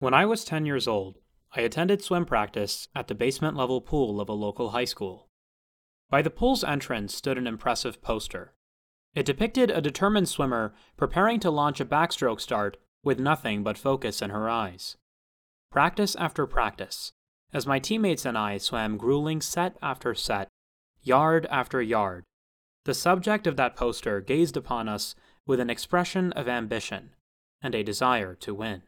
When I was 10 years old, I attended swim practice at the basement level pool of a local high school. By the pool's entrance stood an impressive poster. It depicted a determined swimmer preparing to launch a backstroke start with nothing but focus in her eyes. Practice after practice, as my teammates and I swam grueling set after set, yard after yard, the subject of that poster gazed upon us with an expression of ambition and a desire to win.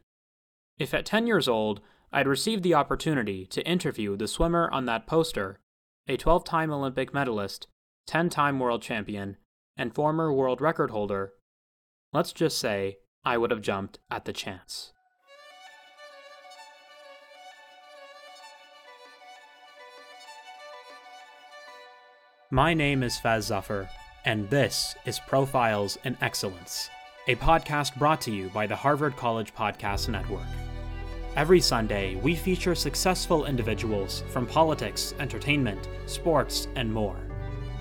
If at 10 years old I'd received the opportunity to interview the swimmer on that poster, a 12 time Olympic medalist, 10 time world champion, and former world record holder, let's just say I would have jumped at the chance. My name is Faz Zafar, and this is Profiles in Excellence, a podcast brought to you by the Harvard College Podcast Network. Every Sunday, we feature successful individuals from politics, entertainment, sports, and more.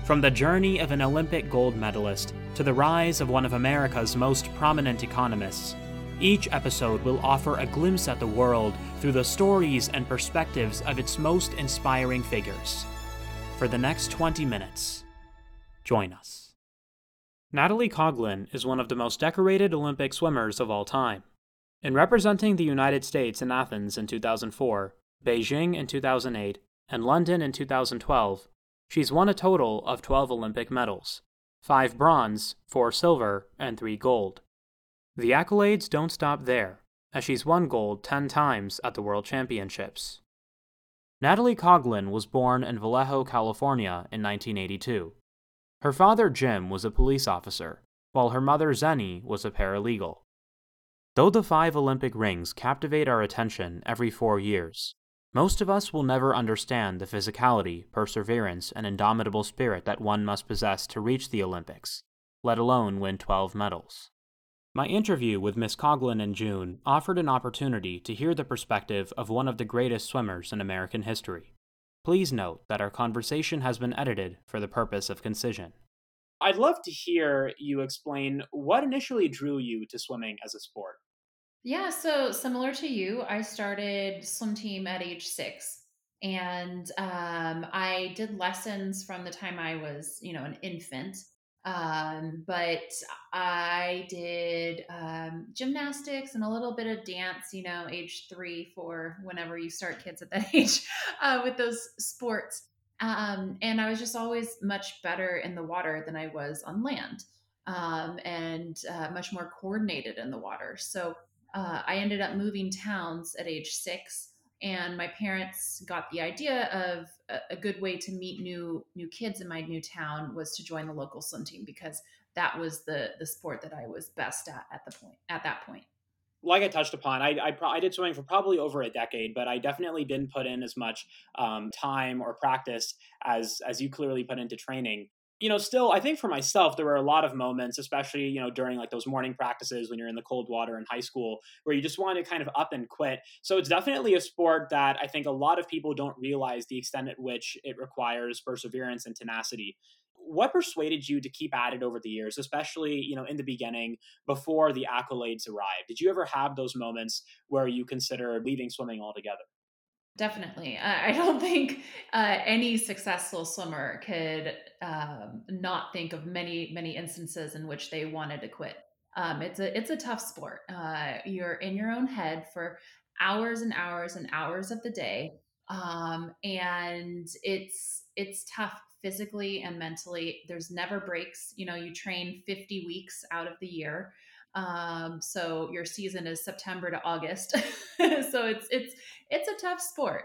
From the journey of an Olympic gold medalist to the rise of one of America's most prominent economists, each episode will offer a glimpse at the world through the stories and perspectives of its most inspiring figures. For the next 20 minutes, join us. Natalie Coughlin is one of the most decorated Olympic swimmers of all time. In representing the United States in Athens in 2004, Beijing in 2008, and London in 2012, she's won a total of 12 Olympic medals 5 bronze, 4 silver, and 3 gold. The accolades don't stop there, as she's won gold 10 times at the World Championships. Natalie Coughlin was born in Vallejo, California in 1982. Her father, Jim, was a police officer, while her mother, Zenny, was a paralegal. Though the five Olympic rings captivate our attention every four years, most of us will never understand the physicality, perseverance, and indomitable spirit that one must possess to reach the Olympics, let alone win 12 medals. My interview with Miss Coughlin in June offered an opportunity to hear the perspective of one of the greatest swimmers in American history. Please note that our conversation has been edited for the purpose of concision. I'd love to hear you explain what initially drew you to swimming as a sport. Yeah, so similar to you, I started swim team at age six. And um, I did lessons from the time I was, you know, an infant. Um, but I did um, gymnastics and a little bit of dance, you know, age three, four, whenever you start kids at that age uh, with those sports. Um, and I was just always much better in the water than I was on land um, and uh, much more coordinated in the water. So uh, I ended up moving towns at age six. And my parents got the idea of a, a good way to meet new new kids in my new town was to join the local swim team because that was the the sport that I was best at at the point at that point like I touched upon, I, I, I, did swimming for probably over a decade, but I definitely didn't put in as much um, time or practice as as you clearly put into training. You know, still, I think for myself, there were a lot of moments, especially you know during like those morning practices when you're in the cold water in high school, where you just want to kind of up and quit. So it's definitely a sport that I think a lot of people don't realize the extent at which it requires perseverance and tenacity. What persuaded you to keep at it over the years especially you know in the beginning before the accolades arrived? Did you ever have those moments where you considered leaving swimming altogether definitely i don't think uh, any successful swimmer could um, not think of many many instances in which they wanted to quit um, it's a it's a tough sport uh, you're in your own head for hours and hours and hours of the day um, and it's it's tough physically and mentally. There's never breaks. You know, you train 50 weeks out of the year. Um, so your season is September to August. so it's it's it's a tough sport.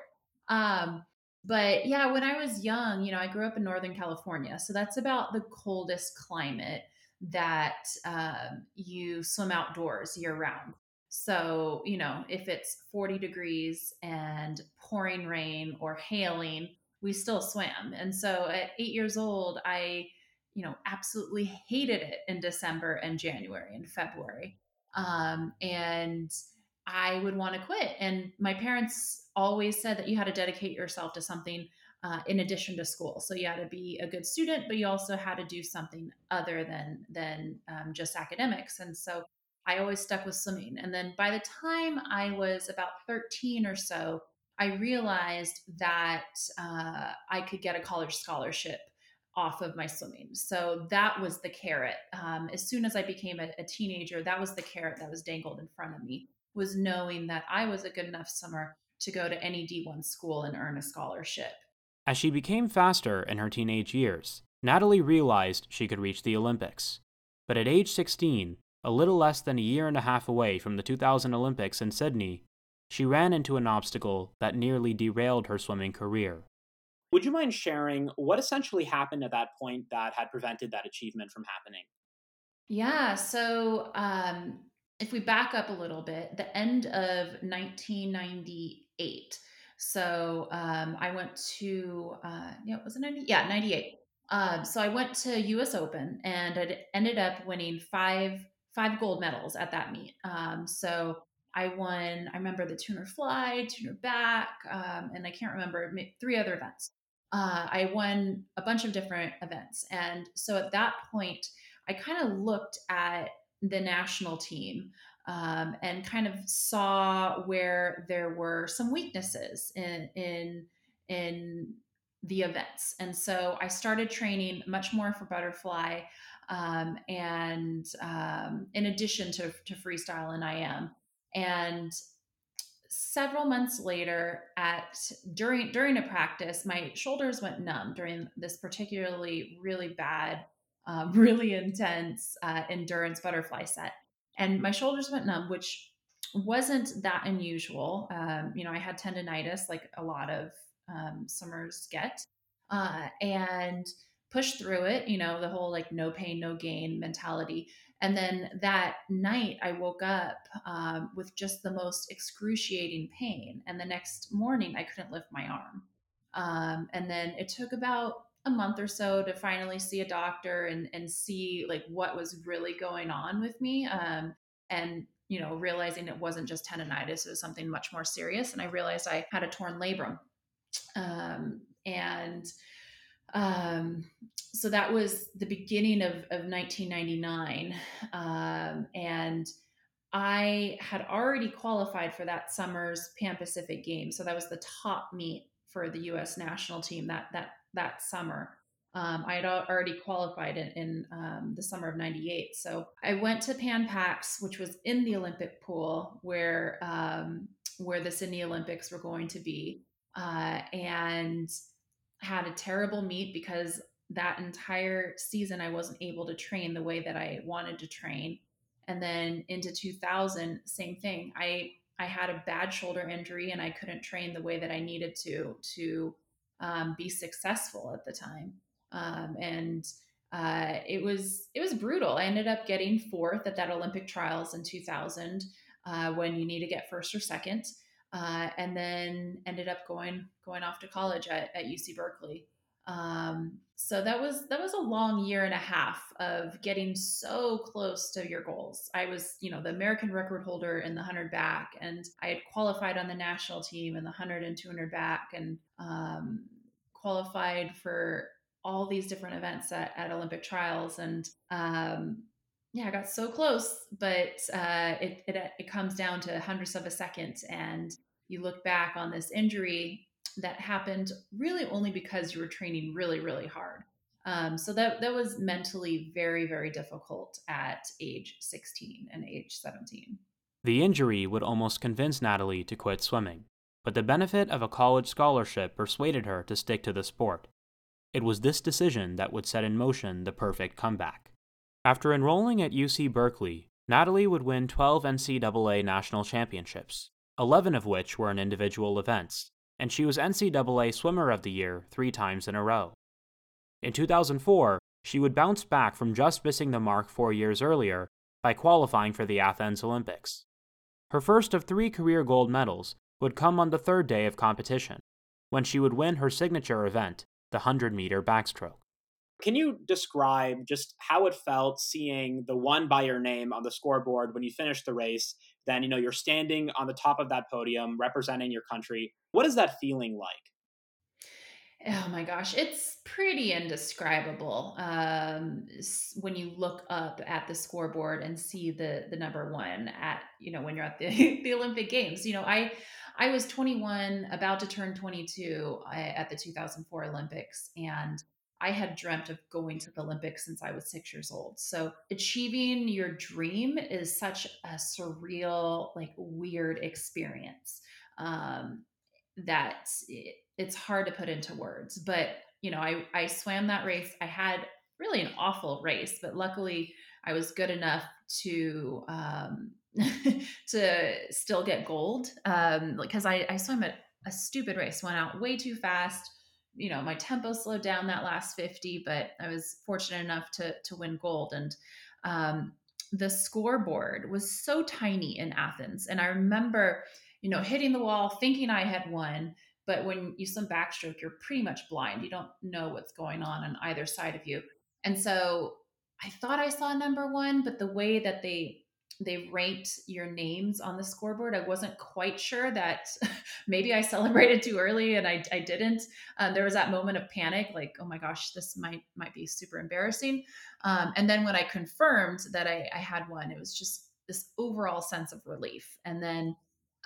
Um, but yeah, when I was young, you know, I grew up in Northern California, so that's about the coldest climate that um, you swim outdoors year round. So, you know, if it's 40 degrees and pouring rain or hailing, we still swam. And so at eight years old, I, you know, absolutely hated it in December and January and February. Um, and I would want to quit. And my parents always said that you had to dedicate yourself to something uh, in addition to school. So you had to be a good student, but you also had to do something other than than um, just academics. And so I always stuck with swimming. And then by the time I was about 13 or so, I realized that uh, I could get a college scholarship off of my swimming. So that was the carrot. Um, as soon as I became a, a, teenager, that was the carrot that was dangled in front of me, was knowing that I was a good enough swimmer to go to any D1 school and earn a scholarship. As she became faster in her teenage years, Natalie realized she could reach the Olympics. But at age 16, a little less than a year and a half away from the 2000 Olympics in Sydney, she ran into an obstacle that nearly derailed her swimming career. Would you mind sharing what essentially happened at that point that had prevented that achievement from happening? Yeah, so um, if we back up a little bit, the end of 1998. So um, I went to, uh, yeah, was it 90? Yeah, 98. Um, so I went to U.S. Open and I ended up winning five five gold medals at that meet. Um, so I won. I remember the tuner fly, tuner back, um, and I can't remember three other events. Uh, I won a bunch of different events, and so at that point, I kind of looked at the national team um, and kind of saw where there were some weaknesses in in in the events. And so I started training much more for butterfly. Um, and um, in addition to, to freestyle and IM. And several months later at during during a practice my shoulders went numb during this particularly really bad uh, really intense uh, endurance butterfly set and my shoulders went numb which wasn't that unusual um, you know i had tendonitis like a lot of um, swimmers get uh, and push through it, you know, the whole like no pain, no gain mentality. And then that night, I woke up um, with just the most excruciating pain. And the next morning, I couldn't lift my arm. Um, and then it took about a month or so to finally see a doctor and, and see like what was really going on with me. Um, and you know, realizing it wasn't just tendonitis, it was something much more serious. And I realized I had a torn labrum. Um, and um, so that was the beginning of, of 1999. Um, and I had already qualified for that summer's Pan Pacific game. So that was the top meet for the U.S. national team that that that summer. Um, I had already qualified in, in um, the summer of '98. So I went to Pan Pacs, which was in the Olympic pool where um, where the Sydney Olympics were going to be, uh, and had a terrible meet because that entire season I wasn't able to train the way that I wanted to train. And then into 2000, same thing. I I had a bad shoulder injury and I couldn't train the way that I needed to to um, be successful at the time. Um, and uh, it was it was brutal. I ended up getting fourth at that Olympic trials in 2000 uh, when you need to get first or second uh, and then ended up going going off to college at, at UC Berkeley. Um, so that was that was a long year and a half of getting so close to your goals. I was, you know, the American record holder in the 100 back, and I had qualified on the national team in the 100 and 200 back, and um, qualified for all these different events at, at Olympic trials. And um, yeah, I got so close, but uh, it, it it comes down to hundredths of a second, and you look back on this injury that happened really only because you were training really, really hard. Um, so that that was mentally very, very difficult at age 16 and age 17. The injury would almost convince Natalie to quit swimming, but the benefit of a college scholarship persuaded her to stick to the sport. It was this decision that would set in motion the perfect comeback. After enrolling at UC Berkeley, Natalie would win 12 NCAA national championships, 11 of which were in individual events, and she was NCAA Swimmer of the Year three times in a row. In 2004, she would bounce back from just missing the mark four years earlier by qualifying for the Athens Olympics. Her first of three career gold medals would come on the third day of competition, when she would win her signature event, the 100 meter backstroke. Can you describe just how it felt seeing the one by your name on the scoreboard when you finished the race? Then, you know, you're standing on the top of that podium representing your country. What is that feeling like? Oh my gosh, it's pretty indescribable um, when you look up at the scoreboard and see the the number one at you know when you're at the the Olympic Games. You know, I I was 21, about to turn 22 I, at the 2004 Olympics, and I had dreamt of going to the Olympics since I was six years old. So achieving your dream is such a surreal, like weird experience. Um, that it, it's hard to put into words. But you know, I I swam that race. I had really an awful race, but luckily I was good enough to um, to still get gold um, because I I swam a, a stupid race, went out way too fast. You know, my tempo slowed down that last 50, but I was fortunate enough to to win gold. And um, the scoreboard was so tiny in Athens, and I remember you know, hitting the wall, thinking I had won. But when you swim backstroke, you're pretty much blind. You don't know what's going on on either side of you. And so I thought I saw number one, but the way that they they ranked your names on the scoreboard, I wasn't quite sure that maybe I celebrated too early and I, I didn't. Um, there was that moment of panic, like, oh my gosh, this might might be super embarrassing. Um, and then when I confirmed that I, I had one, it was just this overall sense of relief. And then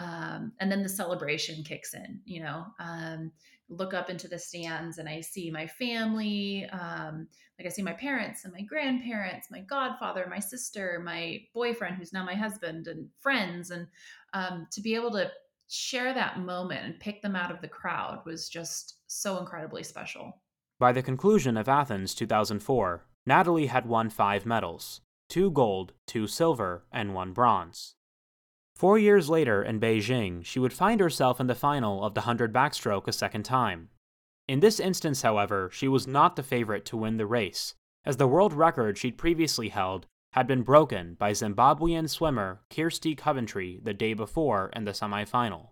um, and then the celebration kicks in you know um, look up into the stands and i see my family um, like i see my parents and my grandparents my godfather my sister my boyfriend who's now my husband and friends and um, to be able to share that moment and pick them out of the crowd was just so incredibly special By the conclusion of Athens 2004, Natalie had won five medals two gold, two silver, and one bronze. Four years later in Beijing, she would find herself in the final of the 100 backstroke a second time. In this instance, however, she was not the favorite to win the race, as the world record she'd previously held had been broken by Zimbabwean swimmer Kirsty Coventry the day before in the semifinal.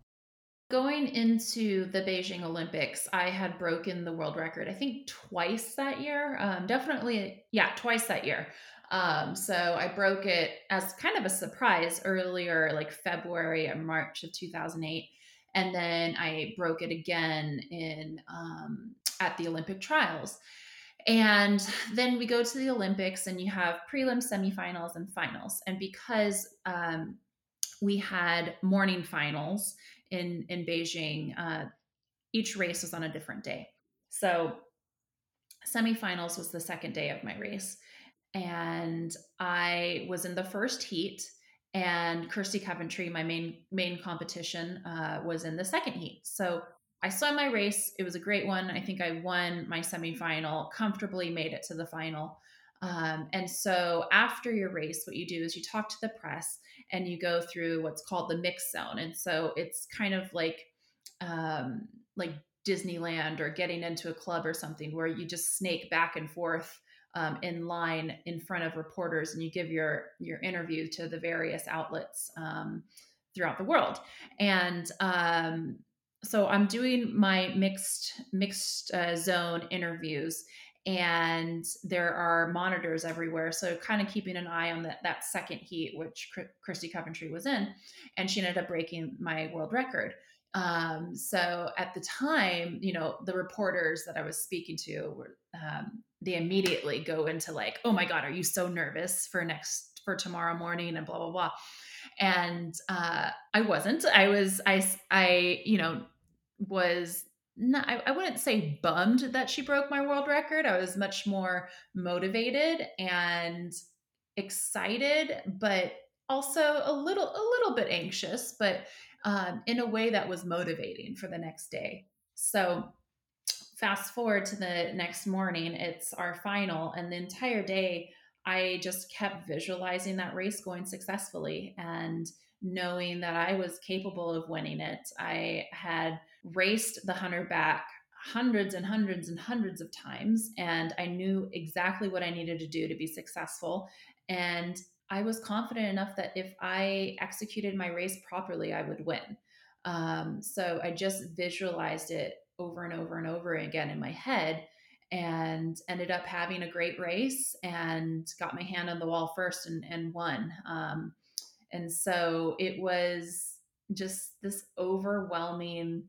Going into the Beijing Olympics, I had broken the world record, I think twice that year. Um, definitely, yeah, twice that year. Um, so I broke it as kind of a surprise earlier, like February or March of 2008. And then I broke it again in um, at the Olympic trials. And then we go to the Olympics, and you have prelims, semifinals, and finals. And because um, we had morning finals in in Beijing. Uh, each race was on a different day. So semifinals was the second day of my race, and I was in the first heat. And Kirsty Coventry, my main main competition, uh, was in the second heat. So I swam my race. It was a great one. I think I won my semifinal, comfortably made it to the final. Um, and so after your race, what you do is you talk to the press and you go through what's called the mix zone. And so it's kind of like um, like Disneyland or getting into a club or something where you just snake back and forth um, in line in front of reporters and you give your your interview to the various outlets um, throughout the world. And um, so I'm doing my mixed mixed uh, zone interviews and there are monitors everywhere. So kind of keeping an eye on that that second heat, which Kirsty Coventry was in, and she ended up breaking my world record. Um, so at the time, you know, the reporters that I was speaking to were um, they immediately go into like, oh my god, are you so nervous for next for tomorrow morning and blah blah blah. And uh, I wasn't. I was. I. I. You know, was not, I, I wouldn't say bummed that she broke my world record. I was much more motivated and excited, but also a little a little bit anxious, but um, in a way that was motivating for the next day. So fast forward to the next morning, it's our final, and the entire day I just kept visualizing that race going successfully and knowing that I was capable of winning it. I had raced the hunter back hundreds and hundreds and hundreds of times and I knew exactly what I needed to do to be successful and I was confident enough that if I executed my race properly I would win. Um, so I just visualized it over and over and over again in my head and ended up having a great race and got my hand on the wall first and, and won. Um, and so it was just this overwhelming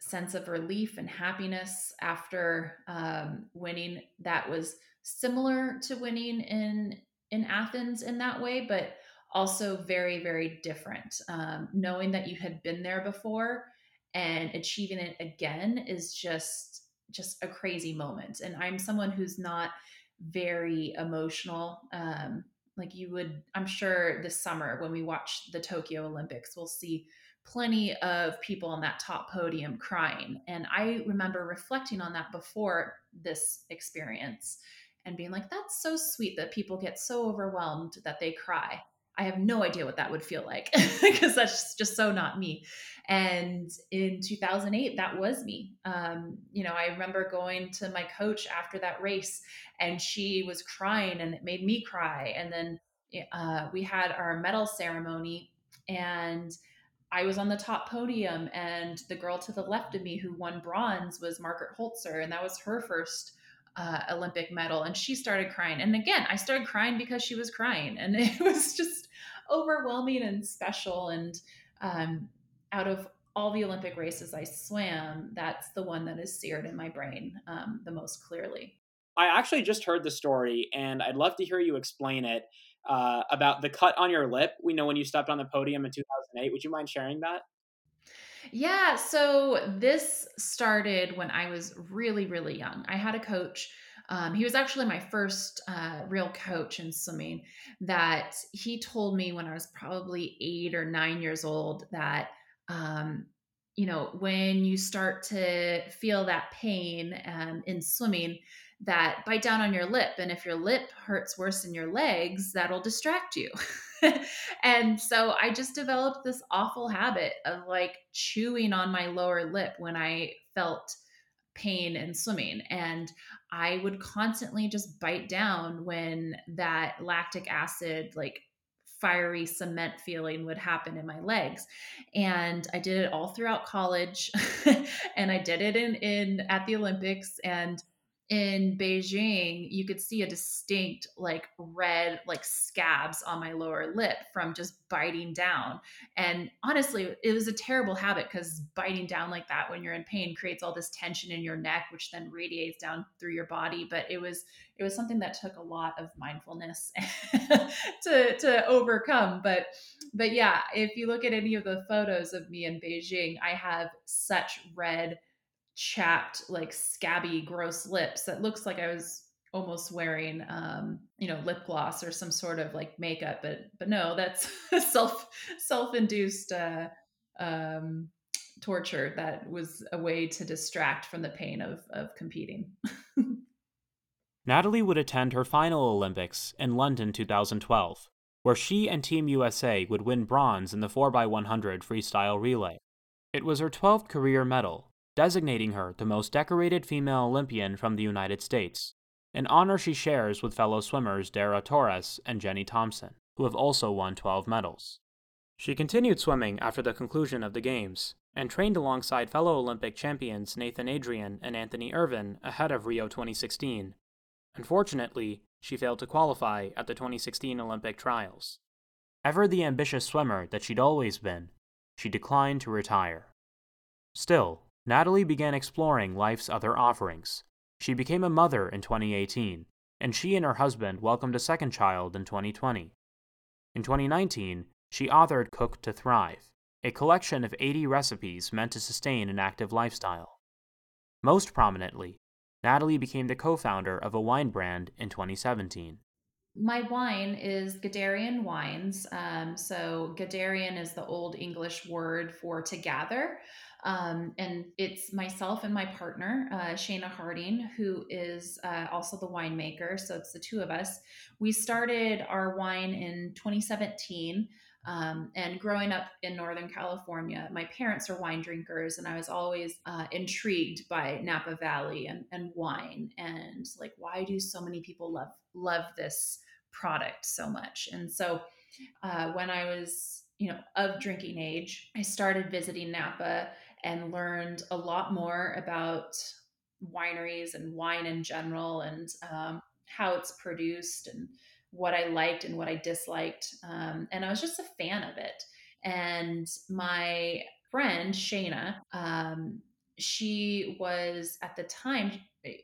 sense of relief and happiness after um, winning that was similar to winning in in Athens in that way, but also very very different. Um, knowing that you had been there before and achieving it again is just just a crazy moment. And I'm someone who's not very emotional. Um, like you would, I'm sure this summer when we watch the Tokyo Olympics, we'll see plenty of people on that top podium crying. And I remember reflecting on that before this experience and being like, that's so sweet that people get so overwhelmed that they cry. I have no idea what that would feel like because that's just so not me. And in 2008, that was me. Um, you know, I remember going to my coach after that race and she was crying and it made me cry. And then uh, we had our medal ceremony and I was on the top podium, and the girl to the left of me who won bronze was Margaret Hoelzer, and that was her first uh, Olympic medal. And she started crying. And again, I started crying because she was crying, and it was just overwhelming and special. And um, out of all the Olympic races I swam, that's the one that is seared in my brain um, the most clearly. I actually just heard the story, and I'd love to hear you explain it uh, about the cut on your lip. We know when you stepped on the podium in 2008. Would you mind sharing that? Yeah, so this started when I was really, really young. I had a coach. Um, he was actually my first uh, real coach in swimming. That he told me when I was probably eight or nine years old that, um, you know, when you start to feel that pain um, in swimming, that bite down on your lip. And if your lip hurts worse than your legs, that'll distract you. and so I just developed this awful habit of like chewing on my lower lip when I felt pain and swimming. And I would constantly just bite down when that lactic acid, like fiery cement feeling would happen in my legs and i did it all throughout college and i did it in in at the olympics and in Beijing, you could see a distinct like red like scabs on my lower lip from just biting down. And honestly, it was a terrible habit because biting down like that when you're in pain creates all this tension in your neck, which then radiates down through your body. But it was it was something that took a lot of mindfulness to to overcome. But but yeah, if you look at any of the photos of me in Beijing, I have such red chapped, like scabby, gross lips that looks like I was almost wearing um you know lip gloss or some sort of like makeup but but no that's self self-induced uh um torture that was a way to distract from the pain of of competing Natalie would attend her final Olympics in London 2012 where she and Team USA would win bronze in the 4x100 freestyle relay. It was her 12th career medal designating her the most decorated female Olympian from the United States, an honor she shares with fellow swimmers Dara Torres and Jenny Thompson, who have also won 12 medals. She continued swimming after the conclusion of the Games and trained alongside fellow Olympic champions Nathan Adrian and Anthony Ervin ahead of Rio 2016. Unfortunately, she failed to qualify at the 2016 Olympic trials. Ever the ambitious swimmer that she'd always been, she declined to retire. Still, Natalie began exploring life's other offerings. She became a mother in 2018, and she and her husband welcomed a second child in 2020. In 2019, she authored Cook to Thrive, a collection of 80 recipes meant to sustain an active lifestyle. Most prominently, Natalie became the co founder of a wine brand in 2017. My wine is Gaderian wines. Um, so, Gaderian is the Old English word for to gather. Um, and it's myself and my partner, uh, Shayna Harding, who is uh, also the winemaker. So it's the two of us. We started our wine in 2017. Um, and growing up in Northern California, my parents are wine drinkers, and I was always uh, intrigued by Napa Valley and, and wine, and like, why do so many people love love this product so much? And so, uh, when I was, you know, of drinking age, I started visiting Napa and learned a lot more about wineries and wine in general and um, how it's produced and what I liked and what I disliked. Um, and I was just a fan of it. And my friend, Shayna, um, she was at the time,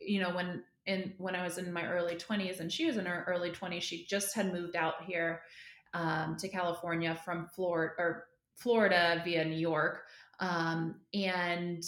you know, when in when I was in my early 20s and she was in her early 20s, she just had moved out here um, to California from Florida or Florida via New York, um, and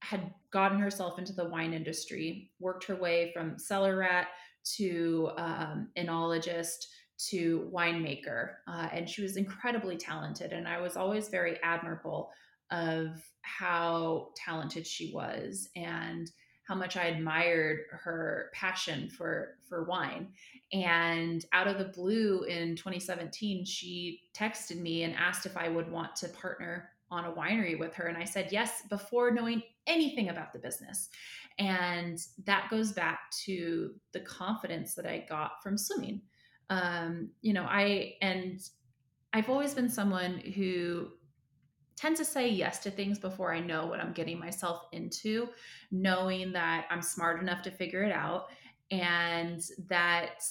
had gotten herself into the wine industry, worked her way from cellar rat to um, enologist to winemaker. Uh, and she was incredibly talented. And I was always very admirable of how talented she was and how much I admired her passion for for wine. And out of the blue in 2017, she texted me and asked if I would want to partner on a winery with her and I said yes before knowing anything about the business. And that goes back to the confidence that I got from swimming. Um, you know, I and I've always been someone who tend to say yes to things before I know what I'm getting myself into, knowing that I'm smart enough to figure it out and that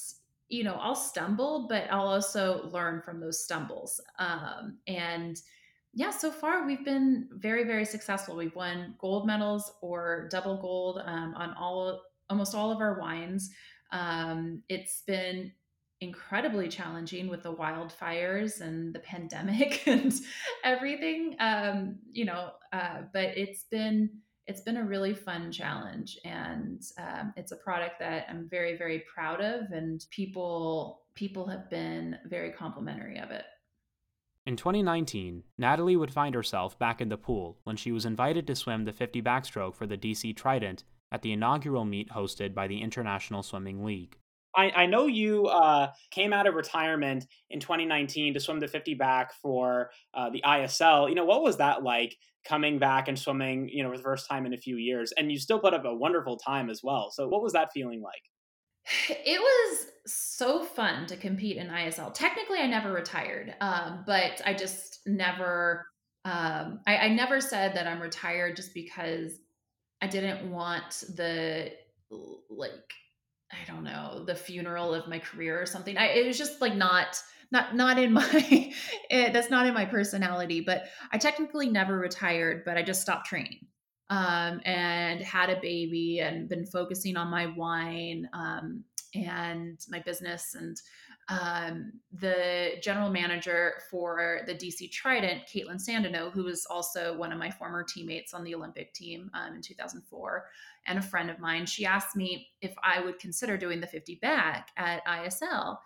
you know I'll stumble, but I'll also learn from those stumbles. Um, and yeah, so far we've been very very successful. We've won gold medals or double gold um, on all almost all of our wines. Um, it's been incredibly challenging with the wildfires and the pandemic and everything um, you know uh, but it's been it's been a really fun challenge and um, it's a product that i'm very very proud of and people people have been very complimentary of it in 2019, Natalie would find herself back in the pool when she was invited to swim the 50 backstroke for the DC Trident at the inaugural meet hosted by the International Swimming League. I, I know you uh, came out of retirement in 2019 to swim the 50 back for uh, the ISL. You know, what was that like coming back and swimming, you know, for the first time in a few years? And you still put up a wonderful time as well. So, what was that feeling like? It was so fun to compete in ISL. Technically, I never retired, um, but I just never, um, I, I never said that I'm retired just because I didn't want the like I don't know, the funeral of my career or something. I, it was just like not not not in my it, that's not in my personality. But I technically never retired, but I just stopped training um, and had a baby and been focusing on my wine um, and my business and um, the general manager for the DC Trident, Kaitlin Sandeno, who was also one of my former teammates on the Olympic team um, in 2004, and a friend of mine, she asked me if I would consider doing the 50 back at ISL.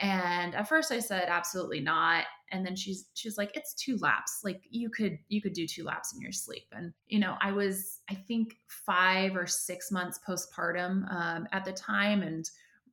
And at first I said absolutely not. And then she's she's like, it's two laps. Like you could you could do two laps in your sleep. And you know, I was I think five or six months postpartum um, at the time, and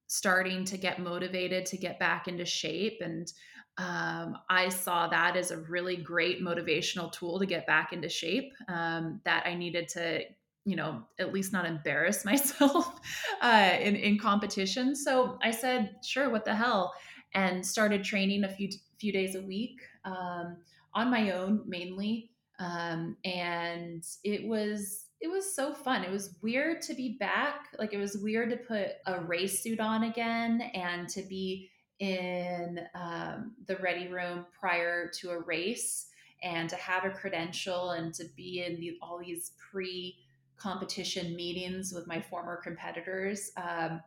starting to get motivated to get back into shape and um, I saw that as a really great motivational tool to get back into shape um, that I needed to, you know, at least not embarrass myself uh, in, in competition. So I said, sure, what the hell? And started training a few, few days a week um, on my own mainly. Um, and it was it was so fun. It was weird to be back. Like it was weird to put a race suit on again and to be in um, the ready room prior to a race and to have a credential and to be in the, all these pre competition meetings with my former competitors. Um,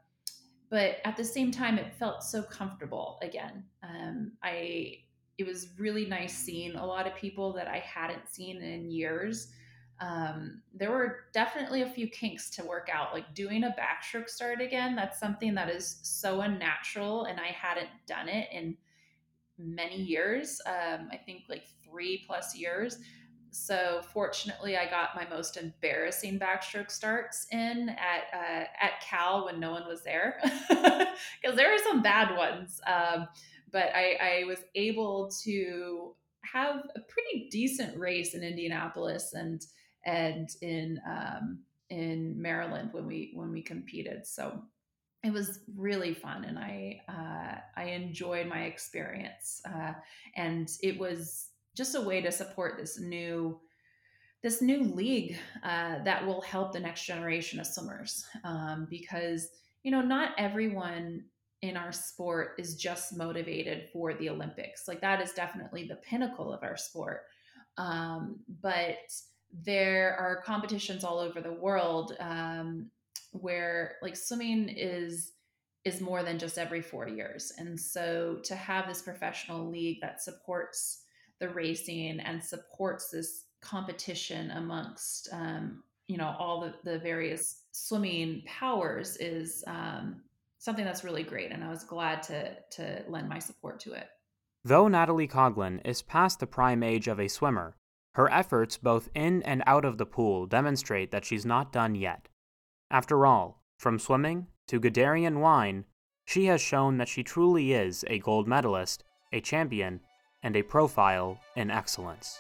but at the same time, it felt so comfortable again. Um, I it was really nice seeing a lot of people that I hadn't seen in years um, there were definitely a few kinks to work out. Like doing a backstroke start again, that's something that is so unnatural, and I hadn't done it in many years. Um, I think like three plus years. So fortunately, I got my most embarrassing backstroke starts in at uh, at Cal when no one was there, because there were some bad ones. Um, but I, I was able to have a pretty decent race in Indianapolis and and in um, in Maryland when we when we competed. So it was really fun, and I uh, I enjoyed my experience, uh, and it was just a way to support this new this new league uh, that will help the next generation of swimmers. Um, because you know not everyone in our sport is just motivated for the olympics. Like that is definitely the pinnacle of our sport. Um, but there are competitions all over the world um, where like swimming is is more than just every four years. And so to have this professional league that supports the racing and supports this competition amongst um, you know all the, the various swimming powers is um, something that's really great and i was glad to to lend my support to it. Though natalie coughlin is past the prime age of a swimmer her efforts both in and out of the pool demonstrate that she's not done yet. After all from swimming to gaderian wine she has shown that she truly is a gold medalist a champion and a profile in excellence